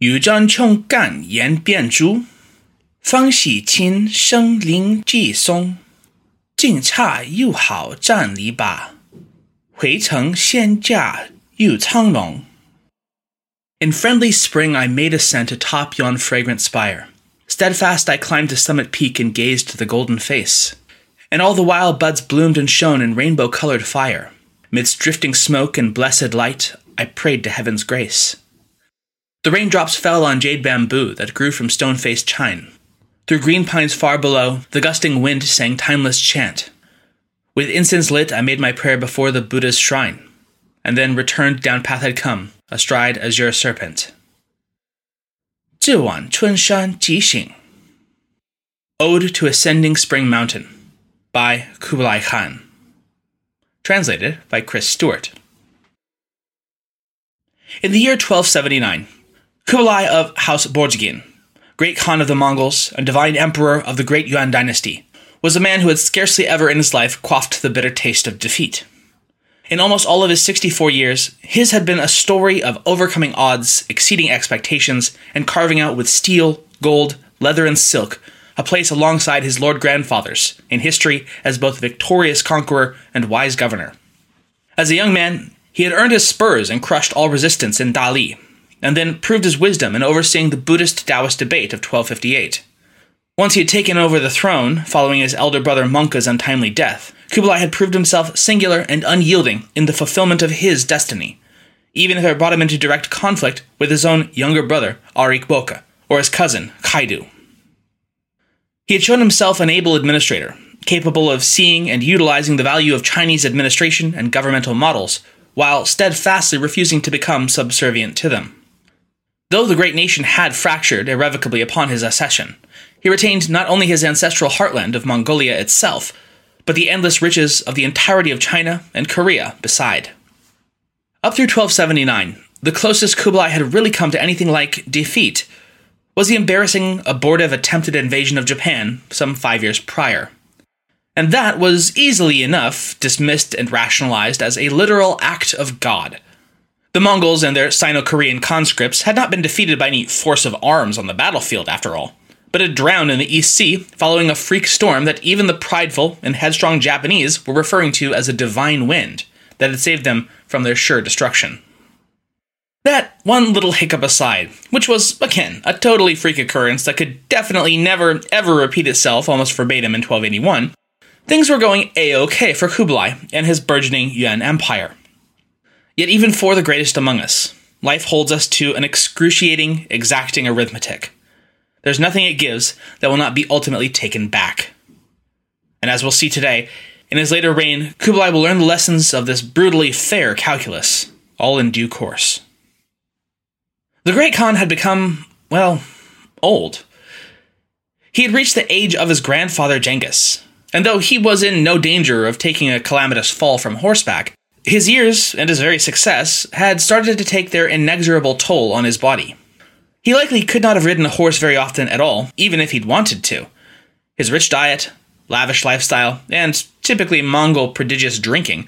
雨沾琼干岩变珠，方喜清生灵寄松。静差又好站篱笆，回城仙驾又苍龙。In friendly spring I made ascent atop yon fragrant spire. Steadfast I climbed the summit peak and gazed to the golden face. And all the while buds bloomed and shone in rainbow colored fire. Midst drifting smoke and blessed light, I prayed to heaven's grace. The raindrops fell on jade bamboo that grew from stone faced chine. Through green pines far below, the gusting wind sang timeless chant. With incense lit, I made my prayer before the Buddha's shrine, and then returned down path I'd come, astride azure serpent. 自晚春山即醒 Ode to Ascending Spring Mountain by Kublai Khan. Translated by Chris Stewart. In the year 1279, Kublai of House Borjigin, great Khan of the Mongols and divine emperor of the great Yuan dynasty, was a man who had scarcely ever in his life quaffed the bitter taste of defeat. In almost all of his 64 years, his had been a story of overcoming odds, exceeding expectations, and carving out with steel, gold, leather, and silk a place alongside his lord grandfathers in history as both victorious conqueror and wise governor. As a young man, he had earned his spurs and crushed all resistance in Dali, and then proved his wisdom in overseeing the Buddhist Taoist debate of 1258. Once he had taken over the throne, following his elder brother Monka's untimely death, Kublai had proved himself singular and unyielding in the fulfillment of his destiny, even if it brought him into direct conflict with his own younger brother, Arik Boka, or his cousin, Kaidu. He had shown himself an able administrator, capable of seeing and utilizing the value of Chinese administration and governmental models, while steadfastly refusing to become subservient to them. Though the great nation had fractured irrevocably upon his accession, he retained not only his ancestral heartland of Mongolia itself, but the endless riches of the entirety of China and Korea beside. Up through 1279, the closest Kublai had really come to anything like defeat was the embarrassing, abortive attempted invasion of Japan some five years prior. And that was easily enough dismissed and rationalized as a literal act of God the Mongols and their Sino Korean conscripts had not been defeated by any force of arms on the battlefield, after all, but had drowned in the East Sea following a freak storm that even the prideful and headstrong Japanese were referring to as a divine wind that had saved them from their sure destruction. That one little hiccup aside, which was, again, a totally freak occurrence that could definitely never ever repeat itself almost verbatim in 1281, things were going a okay for Kublai and his burgeoning Yuan Empire. Yet, even for the greatest among us, life holds us to an excruciating, exacting arithmetic. There's nothing it gives that will not be ultimately taken back. And as we'll see today, in his later reign, Kublai will learn the lessons of this brutally fair calculus, all in due course. The Great Khan had become, well, old. He had reached the age of his grandfather Genghis, and though he was in no danger of taking a calamitous fall from horseback, his years and his very success had started to take their inexorable toll on his body. He likely could not have ridden a horse very often at all, even if he'd wanted to. His rich diet, lavish lifestyle, and typically Mongol prodigious drinking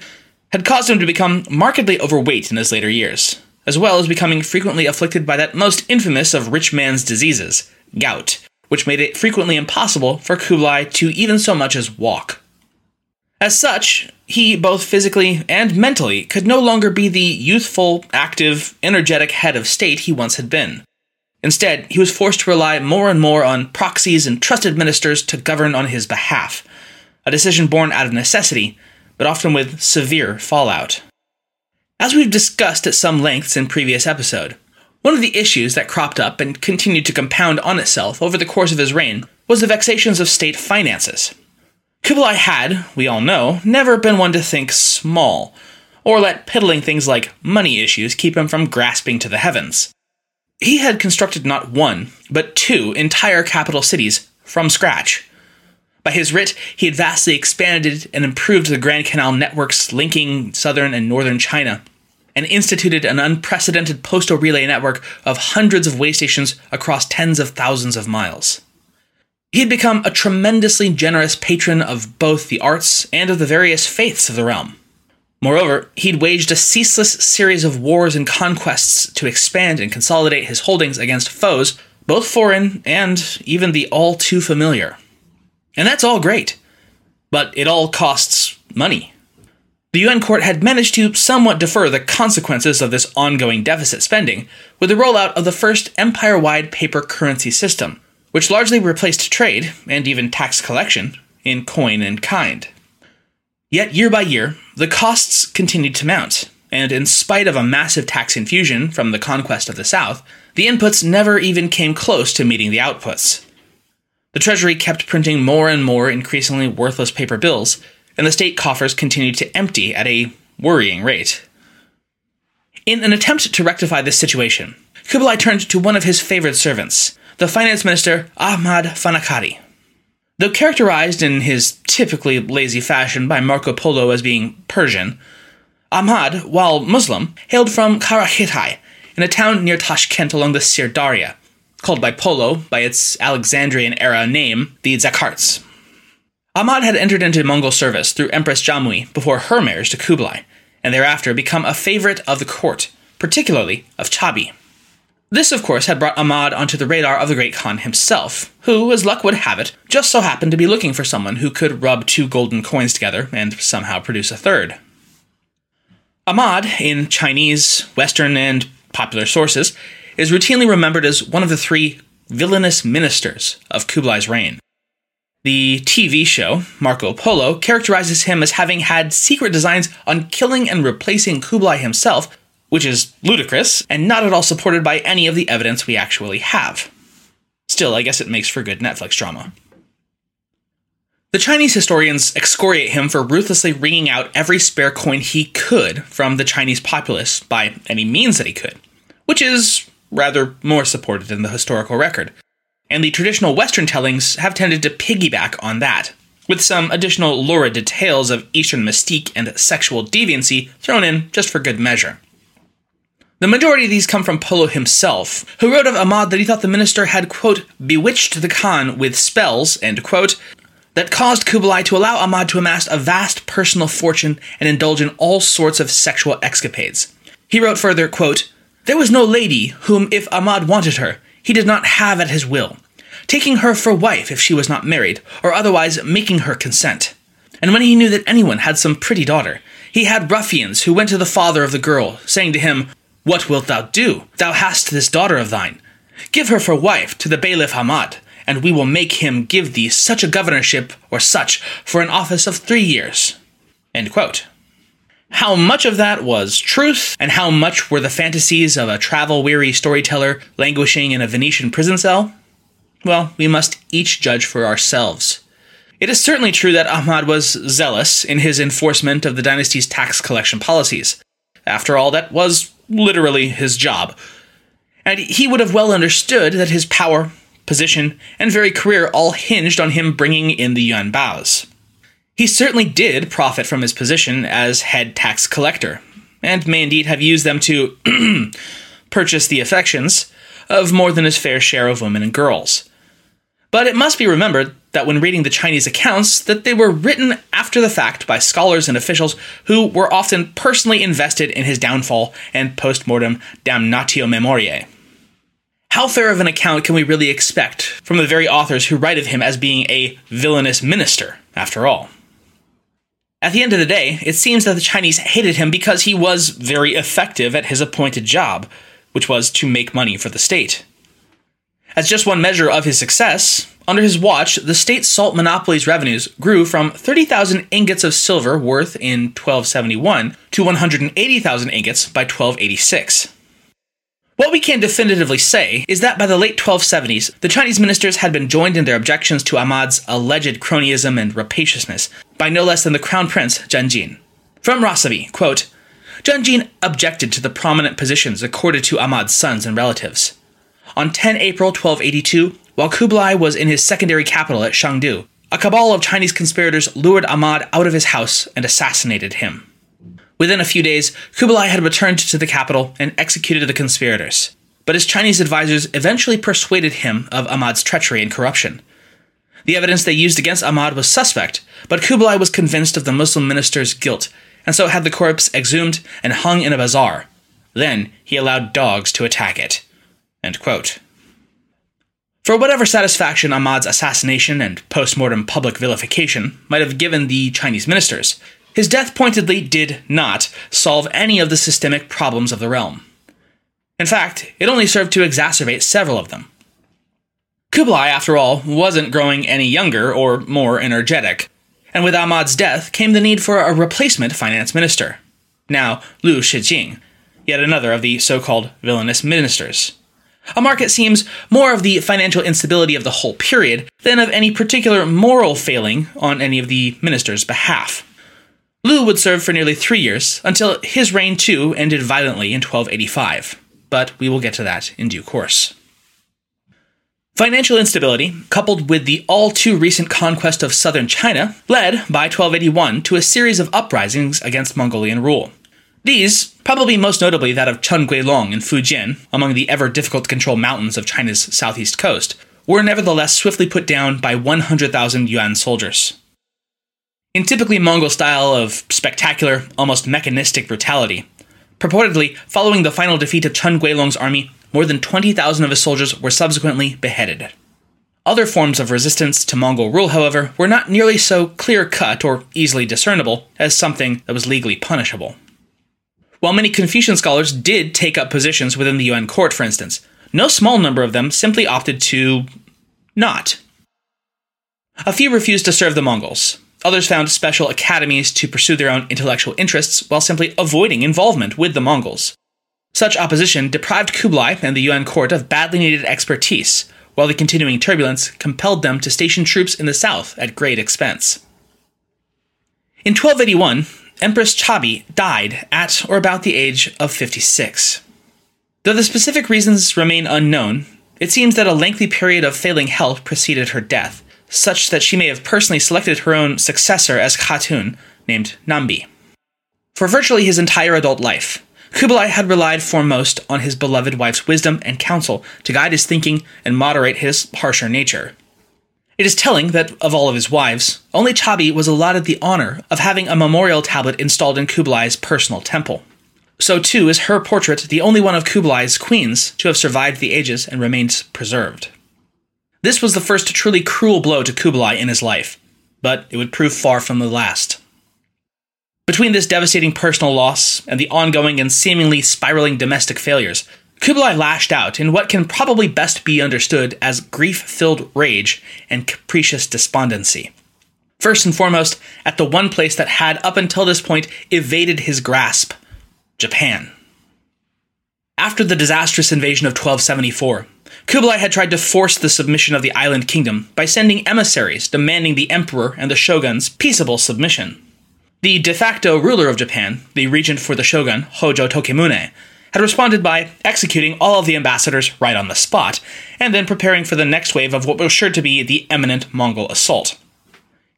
had caused him to become markedly overweight in his later years, as well as becoming frequently afflicted by that most infamous of rich man's diseases, gout, which made it frequently impossible for Kublai to even so much as walk. As such, he, both physically and mentally, could no longer be the youthful, active, energetic head of state he once had been. Instead, he was forced to rely more and more on proxies and trusted ministers to govern on his behalf, a decision born out of necessity, but often with severe fallout. As we've discussed at some lengths in previous episode, one of the issues that cropped up and continued to compound on itself over the course of his reign was the vexations of state finances. Kublai had, we all know, never been one to think small, or let piddling things like money issues keep him from grasping to the heavens. He had constructed not one, but two entire capital cities from scratch. By his writ, he had vastly expanded and improved the Grand Canal networks linking southern and northern China, and instituted an unprecedented postal relay network of hundreds of way stations across tens of thousands of miles. He had become a tremendously generous patron of both the arts and of the various faiths of the realm. Moreover, he'd waged a ceaseless series of wars and conquests to expand and consolidate his holdings against foes, both foreign and even the all too familiar. And that's all great. But it all costs money. The Yuan court had managed to somewhat defer the consequences of this ongoing deficit spending with the rollout of the first empire wide paper currency system, which largely replaced trade, and even tax collection, in coin and kind. Yet, year by year, the costs continued to mount, and in spite of a massive tax infusion from the conquest of the South, the inputs never even came close to meeting the outputs. The Treasury kept printing more and more increasingly worthless paper bills, and the state coffers continued to empty at a worrying rate. In an attempt to rectify this situation, Kublai turned to one of his favorite servants, the finance minister Ahmad Fanakati. Though characterized in his typically lazy fashion by Marco Polo as being Persian, Ahmad, while Muslim, hailed from Karachitai, in a town near Tashkent along the Syr Darya, called by Polo by its Alexandrian era name, the Zakarts. Ahmad had entered into Mongol service through Empress Jamui before her marriage to Kublai, and thereafter become a favorite of the court, particularly of Chabi. This, of course, had brought Ahmad onto the radar of the Great Khan himself, who, as luck would have it, just so happened to be looking for someone who could rub two golden coins together and somehow produce a third. Ahmad, in Chinese, Western, and popular sources, is routinely remembered as one of the three villainous ministers of Kublai's reign. The TV show, Marco Polo, characterizes him as having had secret designs on killing and replacing Kublai himself which is ludicrous and not at all supported by any of the evidence we actually have. Still, I guess it makes for good Netflix drama. The Chinese historians excoriate him for ruthlessly wringing out every spare coin he could from the Chinese populace by any means that he could, which is rather more supported in the historical record. And the traditional Western tellings have tended to piggyback on that, with some additional lurid details of Eastern mystique and sexual deviancy thrown in just for good measure. The majority of these come from Polo himself, who wrote of Ahmad that he thought the minister had, quote, bewitched the Khan with spells, end quote, that caused Kublai to allow Ahmad to amass a vast personal fortune and indulge in all sorts of sexual escapades. He wrote further, quote, There was no lady whom, if Ahmad wanted her, he did not have at his will, taking her for wife if she was not married, or otherwise making her consent. And when he knew that anyone had some pretty daughter, he had ruffians who went to the father of the girl, saying to him, what wilt thou do? Thou hast this daughter of thine. Give her for wife to the bailiff Ahmad, and we will make him give thee such a governorship or such for an office of three years. How much of that was truth, and how much were the fantasies of a travel weary storyteller languishing in a Venetian prison cell? Well, we must each judge for ourselves. It is certainly true that Ahmad was zealous in his enforcement of the dynasty's tax collection policies. After all, that was literally his job. And he would have well understood that his power, position, and very career all hinged on him bringing in the yuan baos. He certainly did profit from his position as head tax collector, and may indeed have used them to purchase the affections of more than his fair share of women and girls. But it must be remembered that when reading the Chinese accounts that they were written after the fact by scholars and officials who were often personally invested in his downfall and post-mortem damnatio memoriae. How fair of an account can we really expect from the very authors who write of him as being a villainous minister, after all? At the end of the day, it seems that the Chinese hated him because he was very effective at his appointed job, which was to make money for the state. As just one measure of his success, under his watch, the state salt monopoly's revenues grew from 30,000 ingots of silver worth in 1271 to 180,000 ingots by 1286. What we can definitively say is that by the late 1270s, the Chinese ministers had been joined in their objections to Ahmad's alleged cronyism and rapaciousness by no less than the crown prince, Jin. From Rossabi, quote, Jin objected to the prominent positions accorded to Ahmad's sons and relatives. On 10 April 1282, while Kublai was in his secondary capital at Shangdu, a cabal of Chinese conspirators lured Ahmad out of his house and assassinated him. Within a few days, Kublai had returned to the capital and executed the conspirators. But his Chinese advisors eventually persuaded him of Ahmad's treachery and corruption. The evidence they used against Ahmad was suspect, but Kublai was convinced of the Muslim minister's guilt, and so had the corpse exhumed and hung in a bazaar. Then he allowed dogs to attack it. For whatever satisfaction Ahmad's assassination and post mortem public vilification might have given the Chinese ministers, his death pointedly did not solve any of the systemic problems of the realm. In fact, it only served to exacerbate several of them. Kublai, after all, wasn't growing any younger or more energetic, and with Ahmad's death came the need for a replacement finance minister. Now, Lu Shijing, yet another of the so called villainous ministers. A market seems more of the financial instability of the whole period than of any particular moral failing on any of the minister's behalf. Lu would serve for nearly three years, until his reign too ended violently in 1285. But we will get to that in due course. Financial instability, coupled with the all too recent conquest of southern China, led, by 1281, to a series of uprisings against Mongolian rule. These, probably most notably that of Chen Guilong in Fujian, among the ever difficult to control mountains of China's southeast coast, were nevertheless swiftly put down by 100,000 Yuan soldiers. In typically Mongol style of spectacular, almost mechanistic brutality, purportedly following the final defeat of Chen Guilong's army, more than 20,000 of his soldiers were subsequently beheaded. Other forms of resistance to Mongol rule, however, were not nearly so clear cut or easily discernible as something that was legally punishable. While many Confucian scholars did take up positions within the Yuan court, for instance, no small number of them simply opted to not. A few refused to serve the Mongols. Others found special academies to pursue their own intellectual interests while simply avoiding involvement with the Mongols. Such opposition deprived Kublai and the Yuan court of badly needed expertise, while the continuing turbulence compelled them to station troops in the south at great expense. In 1281, Empress Chabi died at or about the age of 56. Though the specific reasons remain unknown, it seems that a lengthy period of failing health preceded her death, such that she may have personally selected her own successor as Khatun, named Nambi. For virtually his entire adult life, Kublai had relied foremost on his beloved wife's wisdom and counsel to guide his thinking and moderate his harsher nature. It is telling that, of all of his wives, only Chabi was allotted the honor of having a memorial tablet installed in Kublai's personal temple. So, too, is her portrait the only one of Kublai's queens to have survived the ages and remained preserved. This was the first truly cruel blow to Kublai in his life, but it would prove far from the last. Between this devastating personal loss and the ongoing and seemingly spiraling domestic failures, Kublai lashed out in what can probably best be understood as grief filled rage and capricious despondency. First and foremost, at the one place that had up until this point evaded his grasp Japan. After the disastrous invasion of 1274, Kublai had tried to force the submission of the island kingdom by sending emissaries demanding the emperor and the shogun's peaceable submission. The de facto ruler of Japan, the regent for the shogun, Hojo Tokimune, had responded by executing all of the ambassadors right on the spot, and then preparing for the next wave of what was sure to be the imminent Mongol assault.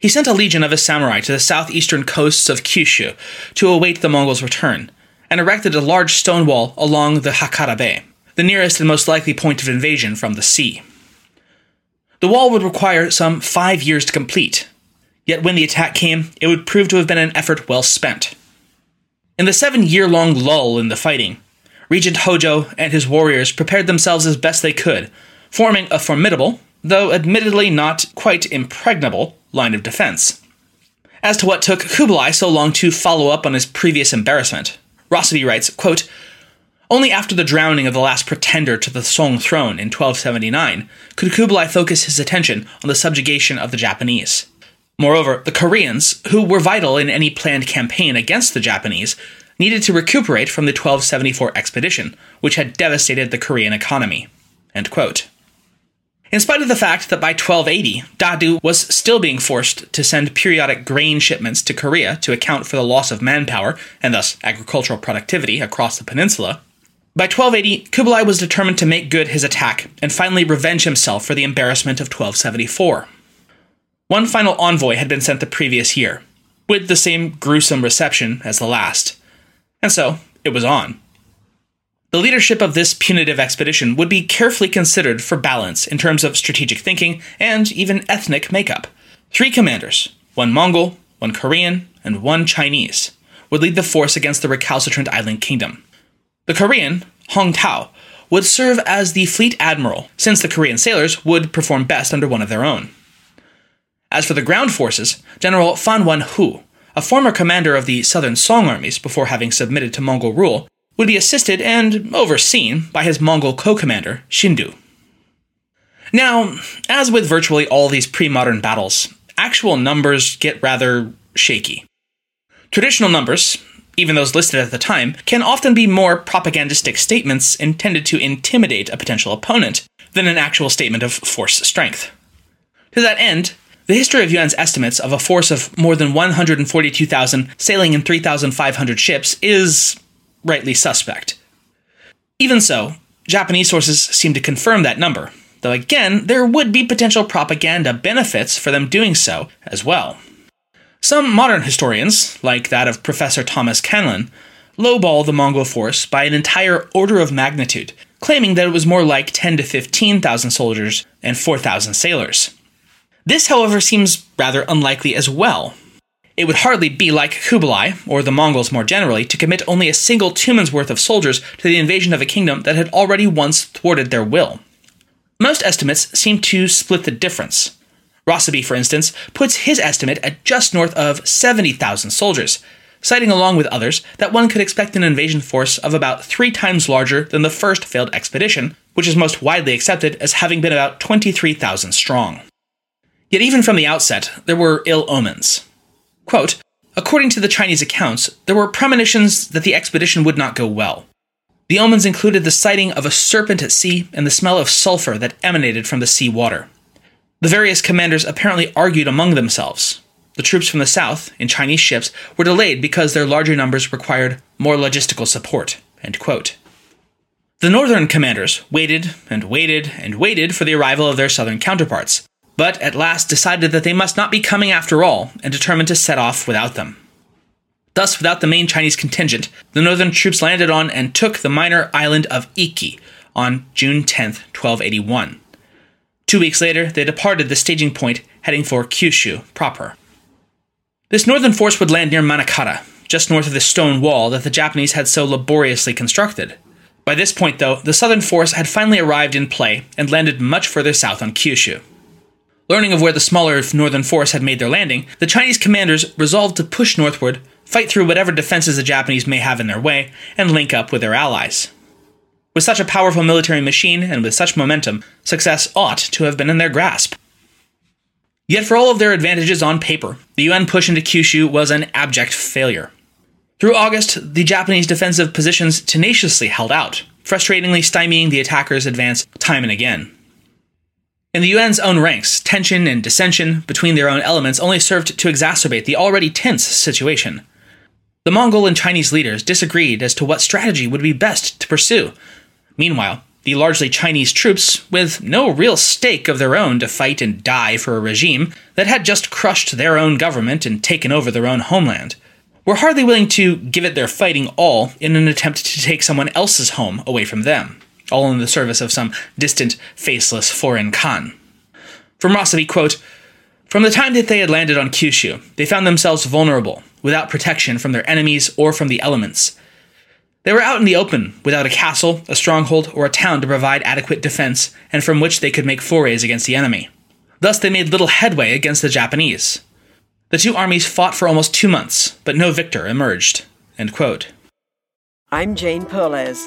He sent a legion of his samurai to the southeastern coasts of Kyushu to await the Mongols' return, and erected a large stone wall along the Hakata Bay, the nearest and most likely point of invasion from the sea. The wall would require some five years to complete, yet when the attack came, it would prove to have been an effort well spent. In the seven year long lull in the fighting, Regent Hojo and his warriors prepared themselves as best they could, forming a formidable, though admittedly not quite impregnable, line of defense. As to what took Kublai so long to follow up on his previous embarrassment, Rossabi writes, quote, only after the drowning of the last pretender to the Song throne in 1279 could Kublai focus his attention on the subjugation of the Japanese. Moreover, the Koreans, who were vital in any planned campaign against the Japanese, needed to recuperate from the 1274 expedition, which had devastated the Korean economy. In spite of the fact that by 1280, Dadu was still being forced to send periodic grain shipments to Korea to account for the loss of manpower and thus agricultural productivity across the peninsula, by 1280, Kublai was determined to make good his attack and finally revenge himself for the embarrassment of 1274. One final envoy had been sent the previous year, with the same gruesome reception as the last, and so it was on. The leadership of this punitive expedition would be carefully considered for balance in terms of strategic thinking and even ethnic makeup. Three commanders, one Mongol, one Korean, and one Chinese, would lead the force against the recalcitrant island kingdom. The Korean, Hong Tau, would serve as the fleet admiral, since the Korean sailors would perform best under one of their own. As for the ground forces, General Fan Wenhu, a former commander of the southern Song armies before having submitted to Mongol rule, would be assisted and overseen by his Mongol co commander, Xindu. Now, as with virtually all these pre modern battles, actual numbers get rather shaky. Traditional numbers, even those listed at the time, can often be more propagandistic statements intended to intimidate a potential opponent than an actual statement of force strength. To that end, the history of Yuan's estimates of a force of more than 142,000 sailing in 3,500 ships is rightly suspect. Even so, Japanese sources seem to confirm that number, though again, there would be potential propaganda benefits for them doing so as well. Some modern historians, like that of Professor Thomas Conlan, lowball the Mongol force by an entire order of magnitude, claiming that it was more like 10 to 15,000 soldiers and 4,000 sailors. This, however, seems rather unlikely as well. It would hardly be like Kublai, or the Mongols more generally, to commit only a single Tumen's worth of soldiers to the invasion of a kingdom that had already once thwarted their will. Most estimates seem to split the difference, Rossabi, for instance, puts his estimate at just north of 70,000 soldiers, citing along with others that one could expect an invasion force of about three times larger than the first failed expedition, which is most widely accepted as having been about 23,000 strong. Yet even from the outset, there were ill omens. Quote, According to the Chinese accounts, there were premonitions that the expedition would not go well. The omens included the sighting of a serpent at sea and the smell of sulfur that emanated from the sea water. The various commanders apparently argued among themselves. The troops from the south, in Chinese ships, were delayed because their larger numbers required more logistical support. The northern commanders waited and waited and waited for the arrival of their southern counterparts, but at last decided that they must not be coming after all and determined to set off without them. Thus, without the main Chinese contingent, the northern troops landed on and took the minor island of Iki on June 10, 1281. Two weeks later, they departed the staging point, heading for Kyushu proper. This northern force would land near Munakata, just north of the stone wall that the Japanese had so laboriously constructed. By this point, though, the southern force had finally arrived in play and landed much further south on Kyushu. Learning of where the smaller northern force had made their landing, the Chinese commanders resolved to push northward, fight through whatever defenses the Japanese may have in their way, and link up with their allies. With such a powerful military machine and with such momentum, success ought to have been in their grasp. Yet, for all of their advantages on paper, the Yuan push into Kyushu was an abject failure. Through August, the Japanese defensive positions tenaciously held out, frustratingly stymieing the attackers' advance time and again. In the Yuan's own ranks, tension and dissension between their own elements only served to exacerbate the already tense situation. The Mongol and Chinese leaders disagreed as to what strategy would be best to pursue, Meanwhile, the largely Chinese troops, with no real stake of their own to fight and die for a regime that had just crushed their own government and taken over their own homeland, were hardly willing to give it their fighting all in an attempt to take someone else's home away from them, all in the service of some distant, faceless foreign Khan. From Rossabi, quote, From the time that they had landed on Kyushu, they found themselves vulnerable, without protection from their enemies or from the elements, they were out in the open, without a castle, a stronghold, or a town to provide adequate defense, and from which they could make forays against the enemy. Thus, they made little headway against the Japanese. The two armies fought for almost two months, but no victor emerged. I'm Jane Perlez,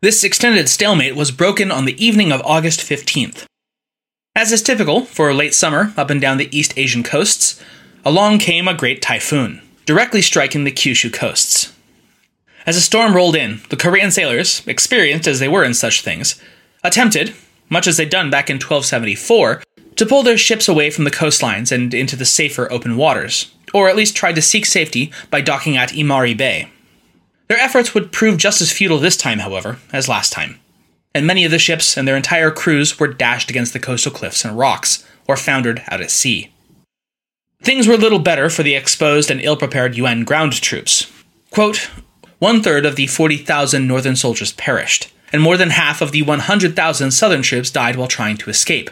This extended stalemate was broken on the evening of August 15th. As is typical for late summer up and down the East Asian coasts, along came a great typhoon, directly striking the Kyushu coasts. As the storm rolled in, the Korean sailors, experienced as they were in such things, attempted, much as they'd done back in 1274, to pull their ships away from the coastlines and into the safer open waters, or at least tried to seek safety by docking at Imari Bay. Their efforts would prove just as futile this time, however, as last time, and many of the ships and their entire crews were dashed against the coastal cliffs and rocks, or foundered out at sea. Things were little better for the exposed and ill prepared Yuan ground troops. Quote, one third of the 40,000 northern soldiers perished, and more than half of the 100,000 southern troops died while trying to escape.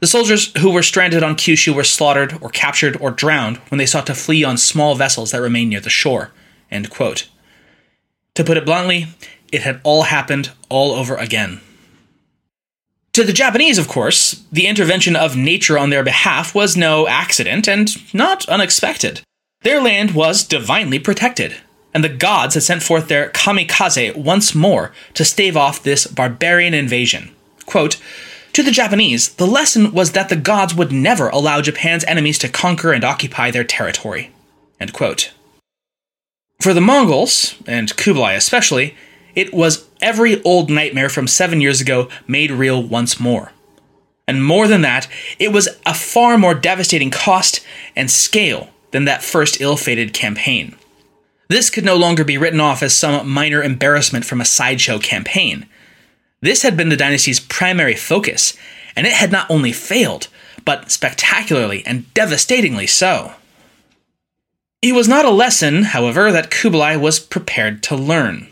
The soldiers who were stranded on Kyushu were slaughtered or captured or drowned when they sought to flee on small vessels that remained near the shore. To put it bluntly, it had all happened all over again. To the Japanese, of course, the intervention of nature on their behalf was no accident and not unexpected. Their land was divinely protected, and the gods had sent forth their kamikaze once more to stave off this barbarian invasion. Quote, to the Japanese, the lesson was that the gods would never allow Japan's enemies to conquer and occupy their territory. For the Mongols, and Kublai especially, it was every old nightmare from seven years ago made real once more. And more than that, it was a far more devastating cost and scale than that first ill fated campaign. This could no longer be written off as some minor embarrassment from a sideshow campaign. This had been the dynasty's primary focus, and it had not only failed, but spectacularly and devastatingly so. It was not a lesson, however, that Kublai was prepared to learn.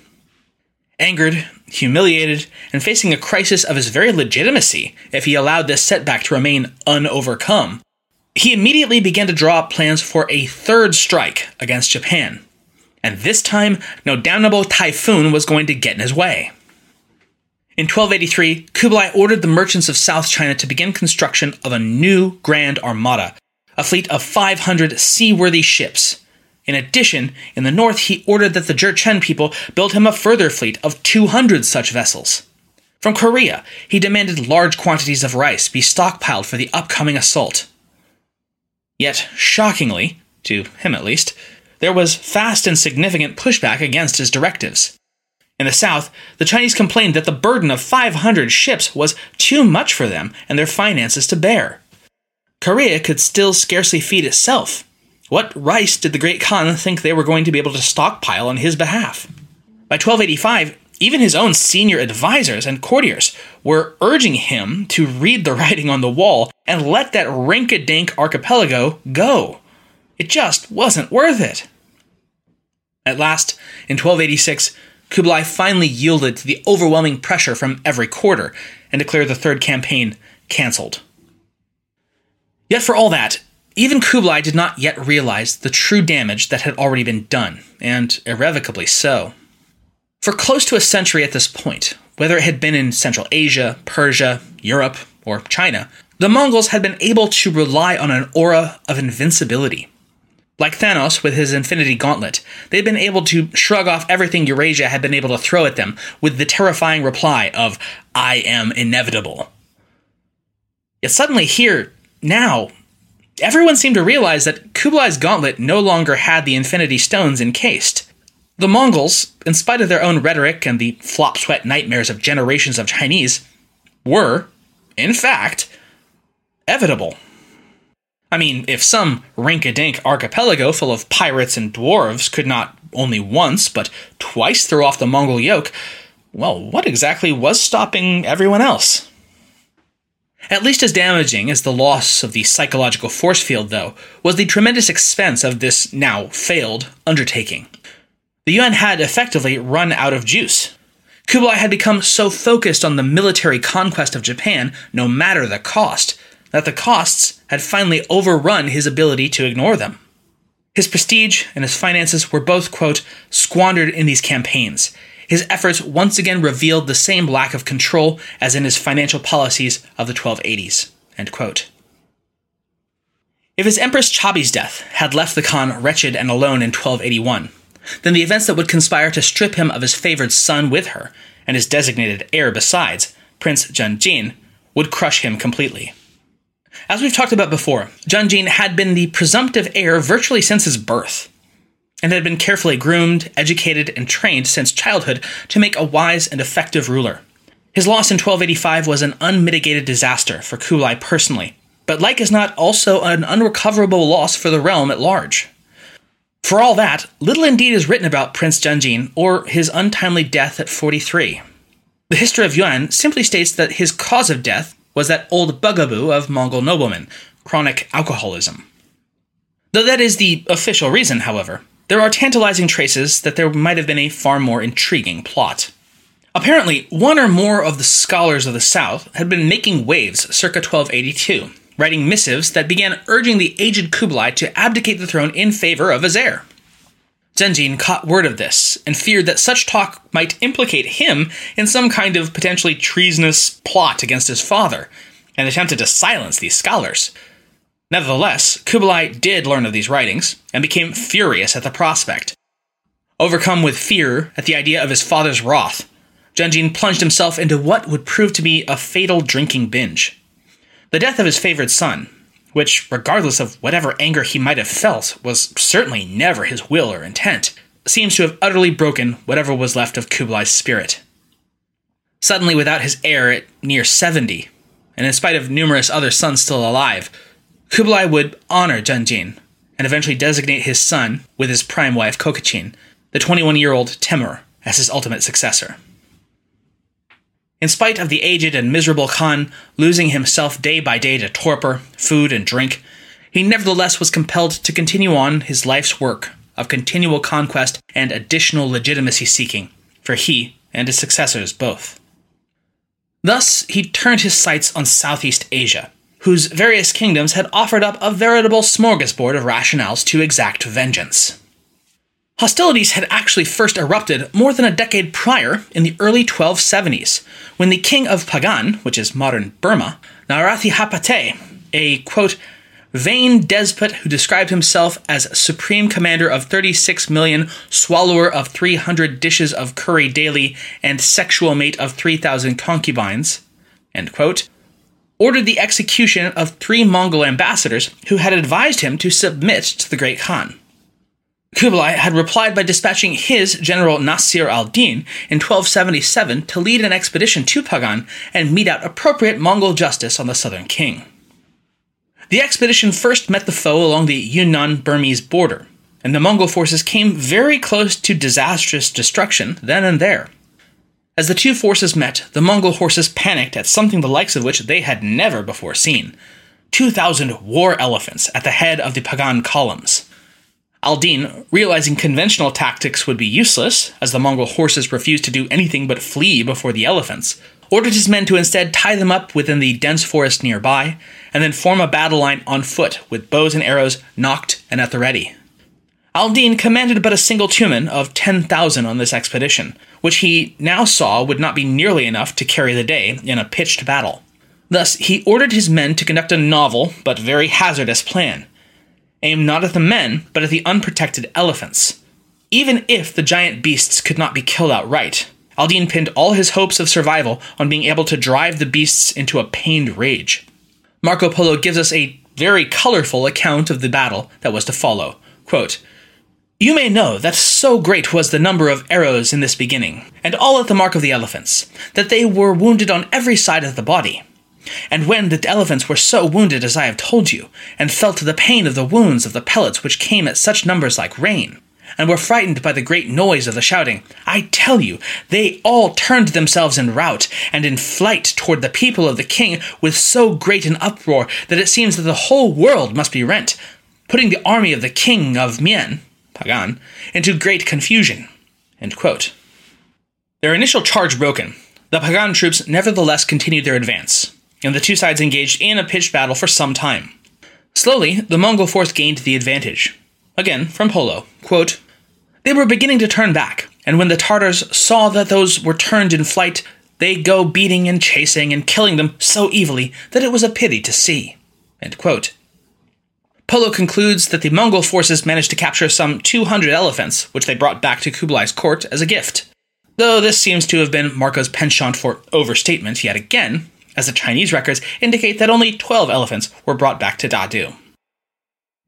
Angered, humiliated, and facing a crisis of his very legitimacy if he allowed this setback to remain unovercome, he immediately began to draw up plans for a third strike against Japan and this time, no damnable typhoon was going to get in his way. In 1283, Kublai ordered the merchants of South China to begin construction of a new Grand Armada, a fleet of 500 seaworthy ships. In addition, in the north, he ordered that the Jurchen people build him a further fleet of 200 such vessels. From Korea, he demanded large quantities of rice be stockpiled for the upcoming assault. Yet, shockingly, to him at least, there was fast and significant pushback against his directives. In the south, the Chinese complained that the burden of 500 ships was too much for them and their finances to bear. Korea could still scarcely feed itself. What rice did the Great Khan think they were going to be able to stockpile on his behalf? By 1285, even his own senior advisors and courtiers were urging him to read the writing on the wall and let that rink-a-dink archipelago go. It just wasn't worth it. At last, in 1286, Kublai finally yielded to the overwhelming pressure from every quarter and declared the third campaign cancelled. Yet, for all that, even Kublai did not yet realize the true damage that had already been done, and irrevocably so. For close to a century at this point, whether it had been in Central Asia, Persia, Europe, or China, the Mongols had been able to rely on an aura of invincibility. Like Thanos with his Infinity Gauntlet, they'd been able to shrug off everything Eurasia had been able to throw at them with the terrifying reply of, I am inevitable. Yet suddenly, here, now, everyone seemed to realize that Kublai's gauntlet no longer had the Infinity Stones encased. The Mongols, in spite of their own rhetoric and the flop sweat nightmares of generations of Chinese, were, in fact, evitable. I mean, if some rink a dink archipelago full of pirates and dwarves could not only once, but twice throw off the Mongol yoke, well, what exactly was stopping everyone else? At least as damaging as the loss of the psychological force field, though, was the tremendous expense of this now failed undertaking. The Yuan had effectively run out of juice. Kublai had become so focused on the military conquest of Japan, no matter the cost, that the costs had finally overrun his ability to ignore them. His prestige and his finances were both, quote, squandered in these campaigns. His efforts once again revealed the same lack of control as in his financial policies of the 1280s, end quote. If his Empress Chabi's death had left the Khan wretched and alone in 1281, then the events that would conspire to strip him of his favored son with her, and his designated heir besides, Prince Zhenjin, would crush him completely. As we've talked about before, Zhenjin had been the presumptive heir virtually since his birth, and had been carefully groomed, educated, and trained since childhood to make a wise and effective ruler. His loss in 1285 was an unmitigated disaster for Kublai personally, but like as not also an unrecoverable loss for the realm at large. For all that, little indeed is written about Prince Zhenjin or his untimely death at 43. The history of Yuan simply states that his cause of death was that old bugaboo of Mongol noblemen, chronic alcoholism. Though that is the official reason, however, there are tantalizing traces that there might have been a far more intriguing plot. Apparently, one or more of the scholars of the South had been making waves circa 1282, writing missives that began urging the aged Kublai to abdicate the throne in favor of his heir. Zhenjin caught word of this and feared that such talk might implicate him in some kind of potentially treasonous plot against his father, and attempted to silence these scholars. Nevertheless, Kublai did learn of these writings and became furious at the prospect. Overcome with fear at the idea of his father's wrath, Zhenjin plunged himself into what would prove to be a fatal drinking binge. The death of his favorite son, which, regardless of whatever anger he might have felt, was certainly never his will or intent, seems to have utterly broken whatever was left of Kublai's spirit. Suddenly, without his heir at near 70, and in spite of numerous other sons still alive, Kublai would honor Zhenjin and eventually designate his son, with his prime wife Kokachin, the 21 year old Temur, as his ultimate successor. In spite of the aged and miserable Khan losing himself day by day to torpor, food, and drink, he nevertheless was compelled to continue on his life's work of continual conquest and additional legitimacy seeking, for he and his successors both. Thus, he turned his sights on Southeast Asia, whose various kingdoms had offered up a veritable smorgasbord of rationales to exact vengeance. Hostilities had actually first erupted more than a decade prior in the early 1270s, when the king of Pagan, which is modern Burma, Narathihapate, a quote, vain despot who described himself as supreme commander of 36 million, swallower of 300 dishes of curry daily, and sexual mate of 3,000 concubines, end quote, ordered the execution of three Mongol ambassadors who had advised him to submit to the Great Khan. Kublai had replied by dispatching his general Nasir al-Din in 1277 to lead an expedition to Pagan and mete out appropriate Mongol justice on the southern king. The expedition first met the foe along the Yunnan-Burmese border, and the Mongol forces came very close to disastrous destruction then and there. As the two forces met, the Mongol horses panicked at something the likes of which they had never before seen 2,000 war elephants at the head of the Pagan columns. Al-Din, realizing conventional tactics would be useless, as the Mongol horses refused to do anything but flee before the elephants, ordered his men to instead tie them up within the dense forest nearby, and then form a battle line on foot with bows and arrows knocked and at the ready. Al-Din commanded but a single tumen of 10,000 on this expedition, which he now saw would not be nearly enough to carry the day in a pitched battle. Thus, he ordered his men to conduct a novel but very hazardous plan – aimed not at the men, but at the unprotected elephants. Even if the giant beasts could not be killed outright, Al-Din pinned all his hopes of survival on being able to drive the beasts into a pained rage. Marco Polo gives us a very colorful account of the battle that was to follow. Quote, you may know that so great was the number of arrows in this beginning, and all at the mark of the elephants, that they were wounded on every side of the body. And when the elephants were so wounded as I have told you, and felt the pain of the wounds of the pellets which came at such numbers like rain, and were frightened by the great noise of the shouting, I tell you, they all turned themselves in rout and in flight toward the people of the king with so great an uproar that it seems that the whole world must be rent, putting the army of the king of Mien, Pagan, into great confusion. Their initial charge broken, the Pagan troops nevertheless continued their advance, and the two sides engaged in a pitched battle for some time. Slowly, the Mongol force gained the advantage. Again, from Polo, quote, They were beginning to turn back, and when the Tartars saw that those were turned in flight, they go beating and chasing and killing them so evilly that it was a pity to see. Polo concludes that the Mongol forces managed to capture some 200 elephants, which they brought back to Kublai's court as a gift. Though this seems to have been Marco's penchant for overstatement yet again, as the Chinese records indicate that only 12 elephants were brought back to Dadu.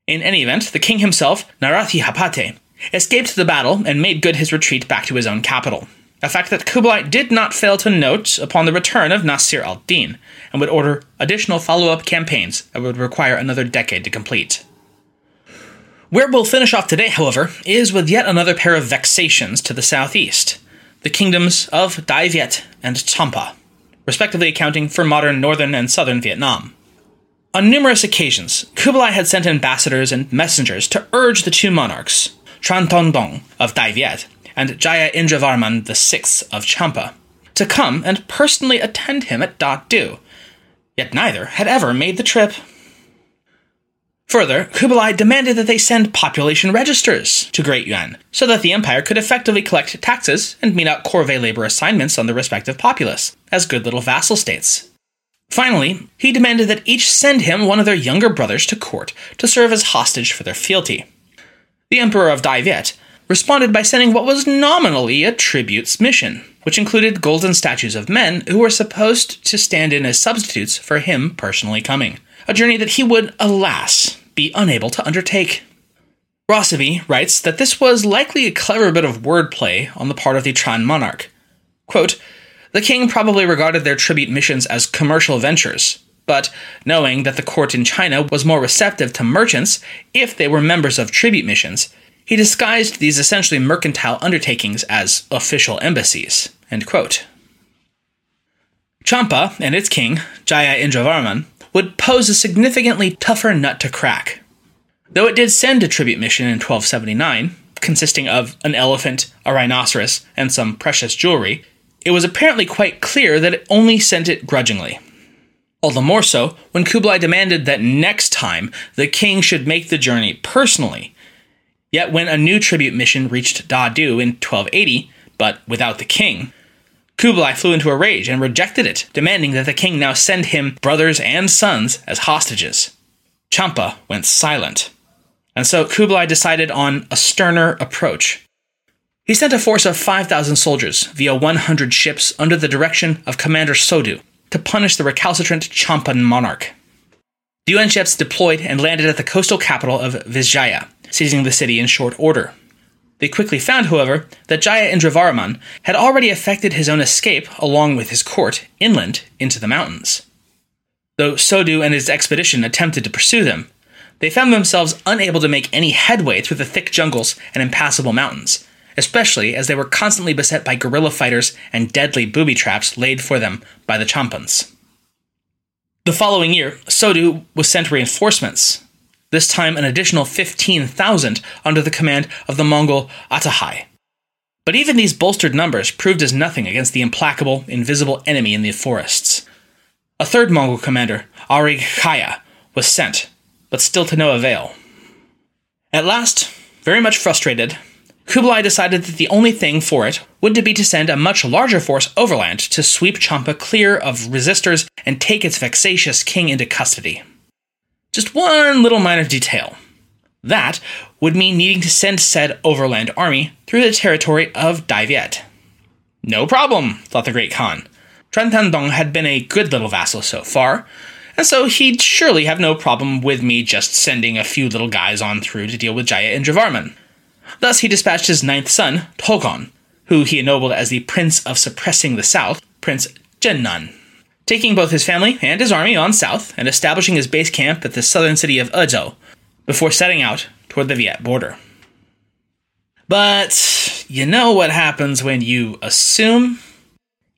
In any event, the king himself, Narathihapate, escaped the battle and made good his retreat back to his own capital, a fact that Kublai did not fail to note upon the return of Nasir al Din, and would order additional follow up campaigns that would require another decade to complete. Where we'll finish off today, however, is with yet another pair of vexations to the southeast the kingdoms of Dai Viet and Champa, respectively accounting for modern northern and southern Vietnam. On numerous occasions, Kublai had sent ambassadors and messengers to urge the two monarchs, Tran Than-Tong of Dai Viet and Jaya Indravarman VI of Champa, to come and personally attend him at Dadu, yet neither had ever made the trip. Further, Kublai demanded that they send population registers to Great Yuan so that the empire could effectively collect taxes and mete out corvée labor assignments on the respective populace, as good little vassal states. Finally, he demanded that each send him one of their younger brothers to court to serve as hostage for their fealty. The Emperor of Dai Viet responded by sending what was nominally a tribute's mission, which included golden statues of men who were supposed to stand in as substitutes for him personally coming, a journey that he would, alas, be unable to undertake. Rossabi writes that this was likely a clever bit of wordplay on the part of the Tran monarch. Quote, the king probably regarded their tribute missions as commercial ventures, but knowing that the court in China was more receptive to merchants if they were members of tribute missions, he disguised these essentially mercantile undertakings as official embassies. Champa and its king, Jaya Indravarman, would pose a significantly tougher nut to crack. Though it did send a tribute mission in 1279, consisting of an elephant, a rhinoceros, and some precious jewelry, it was apparently quite clear that it only sent it grudgingly. All the more so when Kublai demanded that next time the king should make the journey personally Yet when a new tribute mission reached Dadu in 1280, but without the king, Kublai flew into a rage and rejected it, demanding that the king now send him brothers and sons as hostages. Champa went silent. And so Kublai decided on a sterner approach. He sent a force of 5,000 soldiers via 100 ships under the direction of Commander Sodu to punish the recalcitrant Champan monarch. The Yuan ships deployed and landed at the coastal capital of Vijaya, seizing the city in short order. They quickly found, however, that Jaya Indravarman had already effected his own escape along with his court inland into the mountains. Though Sodu and his expedition attempted to pursue them, they found themselves unable to make any headway through the thick jungles and impassable mountains, especially as they were constantly beset by guerrilla fighters and deadly booby traps laid for them by the Champans. The following year, Sodu was sent reinforcements, this time an additional 15,000 under the command of the Mongol Atahai. But even these bolstered numbers proved as nothing against the implacable, invisible enemy in the forests. A third Mongol commander, Arigh Khaya, was sent, but still to no avail. At last, very much frustrated, Kublai decided that the only thing for it would be to send a much larger force overland to sweep Champa clear of resistors and take its vexatious king into custody. Just one little minor detail. That would mean needing to send said overland army through the territory of Dai Viet. No problem, thought the great Khan. Tran Than-Tong had been a good little vassal so far, and so he'd surely have no problem with me just sending a few little guys on through to deal with Jaya Indravarman. Thus he dispatched his ninth son, Toghon, who he ennobled as the Prince of Suppressing the South, Prince Zhennan, taking both his family and his army on south and establishing his base camp at the southern city of Ezhou before setting out toward the Viet border. But you know what happens when you assume?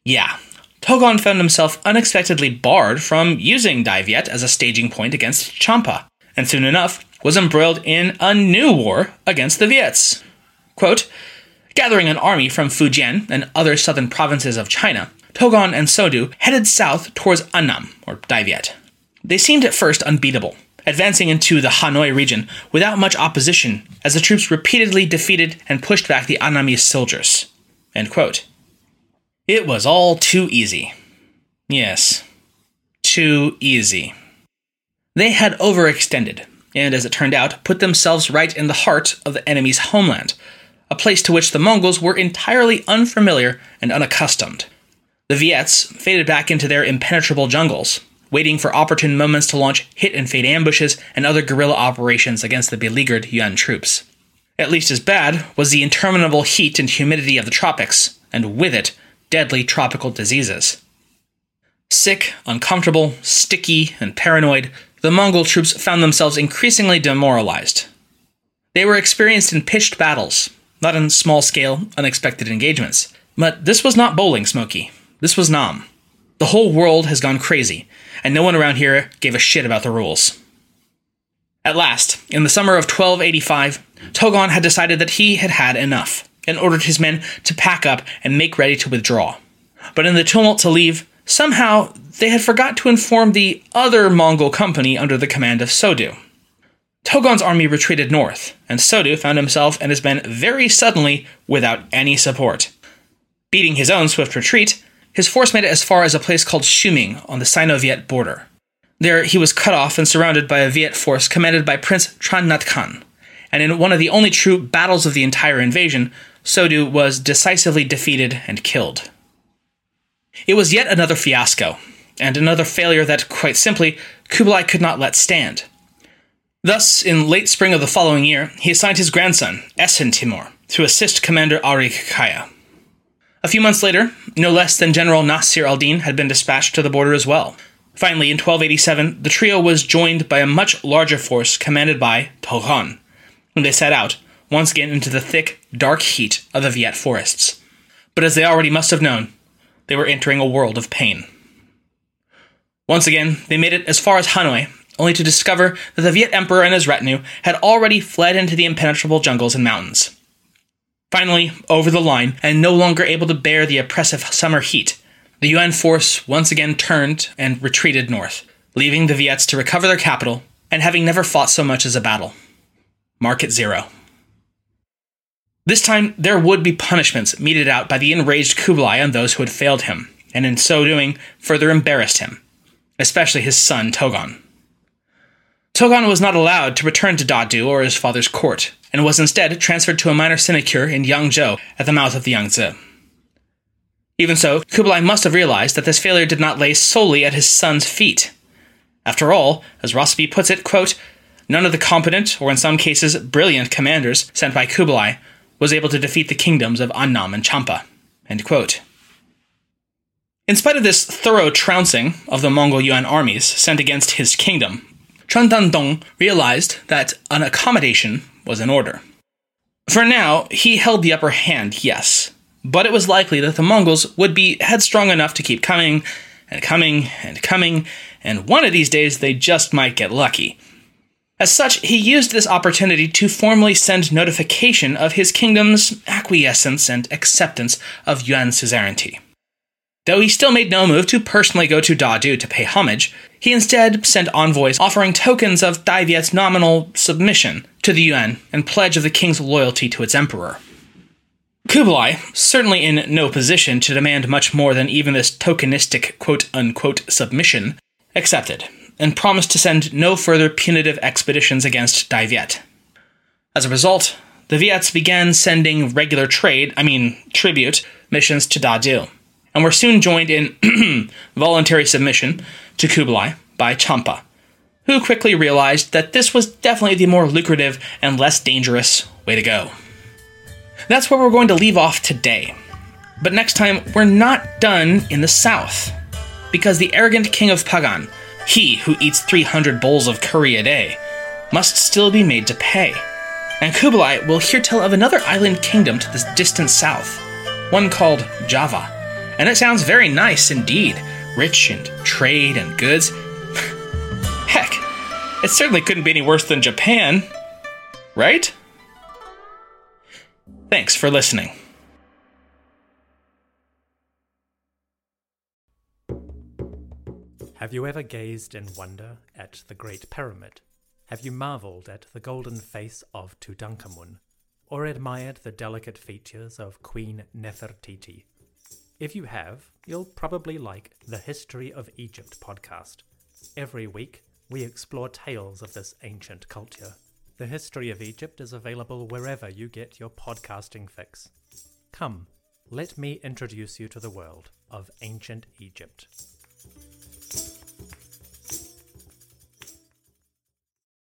Yeah, Toghon found himself unexpectedly barred from using Dai Viet as a staging point against Champa, and soon enough was embroiled in a new war against the Viets. Quote, Gathering an army from Fujian and other southern provinces of China, Toghon and Sodu headed south towards Annam, or Dai Viet. They seemed at first unbeatable, advancing into the Hanoi region without much opposition as the troops repeatedly defeated and pushed back the Annamese soldiers. It was all too easy. Yes, too easy. They had overextended, and as it turned out, put themselves right in the heart of the enemy's homeland, a place to which the Mongols were entirely unfamiliar and unaccustomed. The Viets faded back into their impenetrable jungles, waiting for opportune moments to launch hit and fade ambushes and other guerrilla operations against the beleaguered Yuan troops. At least as bad was the interminable heat and humidity of the tropics, and with it, deadly tropical diseases. Sick, uncomfortable, sticky, and paranoid, the Mongol troops found themselves increasingly demoralized. They were experienced in pitched battles, not in small scale, unexpected engagements. But this was not bowling, Smokey. This was Nam. The whole world has gone crazy, and no one around here gave a shit about the rules. At last, in the summer of 1285, Toghon had decided that he had had enough and ordered his men to pack up and make ready to withdraw. But in the tumult to leave, somehow they had forgot to inform the other Mongol company under the command of Sodu. Toghon's army retreated north, and Sodu found himself and his men very suddenly without any support. Beating his own swift retreat, his force made it as far as a place called Shuming on the Sino Viet border. There he was cut off and surrounded by a Viet force commanded by Prince Tran Nhat Khan, and in one of the only true battles of the entire invasion, Sodu was decisively defeated and killed. It was yet another fiasco, and another failure that, quite simply, Kublai could not let stand. Thus, in late spring of the following year, he assigned his grandson, Esen Timur, to assist Commander Arigh Khaya. A few months later, no less than General Nasir al-Din had been dispatched to the border as well. Finally, in 1287, the trio was joined by a much larger force commanded by Toghon, when they set out, once again into the thick, dark heat of the Viet forests. But as they already must have known, they were entering a world of pain. Once again, they made it as far as Hanoi, only to discover that the Viet Emperor and his retinue had already fled into the impenetrable jungles and mountains. Finally, over the line, and no longer able to bear the oppressive summer heat, the Yuan force once again turned and retreated north, leaving the Viets to recover their capital and having never fought so much as a battle. Mark it zero. This time, there would be punishments meted out by the enraged Kublai on those who had failed him, and in so doing, further embarrassed him, especially his son Toghon. Toghon was not allowed to return to Dadu or his father's court, and was instead transferred to a minor sinecure in Yangzhou at the mouth of the Yangtze. Even so, Kublai must have realized that this failure did not lay solely at his son's feet. After all, as Rossabi puts it, quote, none of the competent, or in some cases brilliant, commanders sent by Kublai was able to defeat the kingdoms of Annam and Champa. In spite of this thorough trouncing of the Mongol Yuan armies sent against his kingdom, Chuan Dong realized that an accommodation was in order. For now, he held the upper hand, yes, but it was likely that the Mongols would be headstrong enough to keep coming and coming and coming, and one of these days they just might get lucky. As such, he used this opportunity to formally send notification of his kingdom's acquiescence and acceptance of Yuan suzerainty. Though he still made no move to personally go to Dadu to pay homage, he instead sent envoys offering tokens of Dai Viet's nominal submission to the Yuan and pledge of the king's loyalty to its emperor. Kublai, certainly in no position to demand much more than even this tokenistic quote unquote submission, accepted and promised to send no further punitive expeditions against Dai Viet. As a result, the Viets began sending regular trade, I mean, tribute, missions to Dadu, and were soon joined in voluntary submission to Kublai by Champa, who quickly realized that this was definitely the more lucrative and less dangerous way to go. That's where we're going to leave off today. But next time, we're not done in the south. Because the arrogant king of Pagan, he who eats 300 bowls of curry a day, must still be made to pay. And Kublai will here tell of another island kingdom to the distant south, one called Java. And it sounds very nice indeed, rich in trade and goods. Heck, it certainly couldn't be any worse than Japan, right? Thanks for listening. Have you ever gazed in wonder at the Great Pyramid? Have you marveled at the golden face of Tutankhamun? Or admired the delicate features of Queen Nefertiti? If you have, you'll probably like the History of Egypt podcast. Every week, we explore tales of this ancient culture. The History of Egypt is available wherever you get your podcasting fix. Come, let me introduce you to the world of ancient Egypt.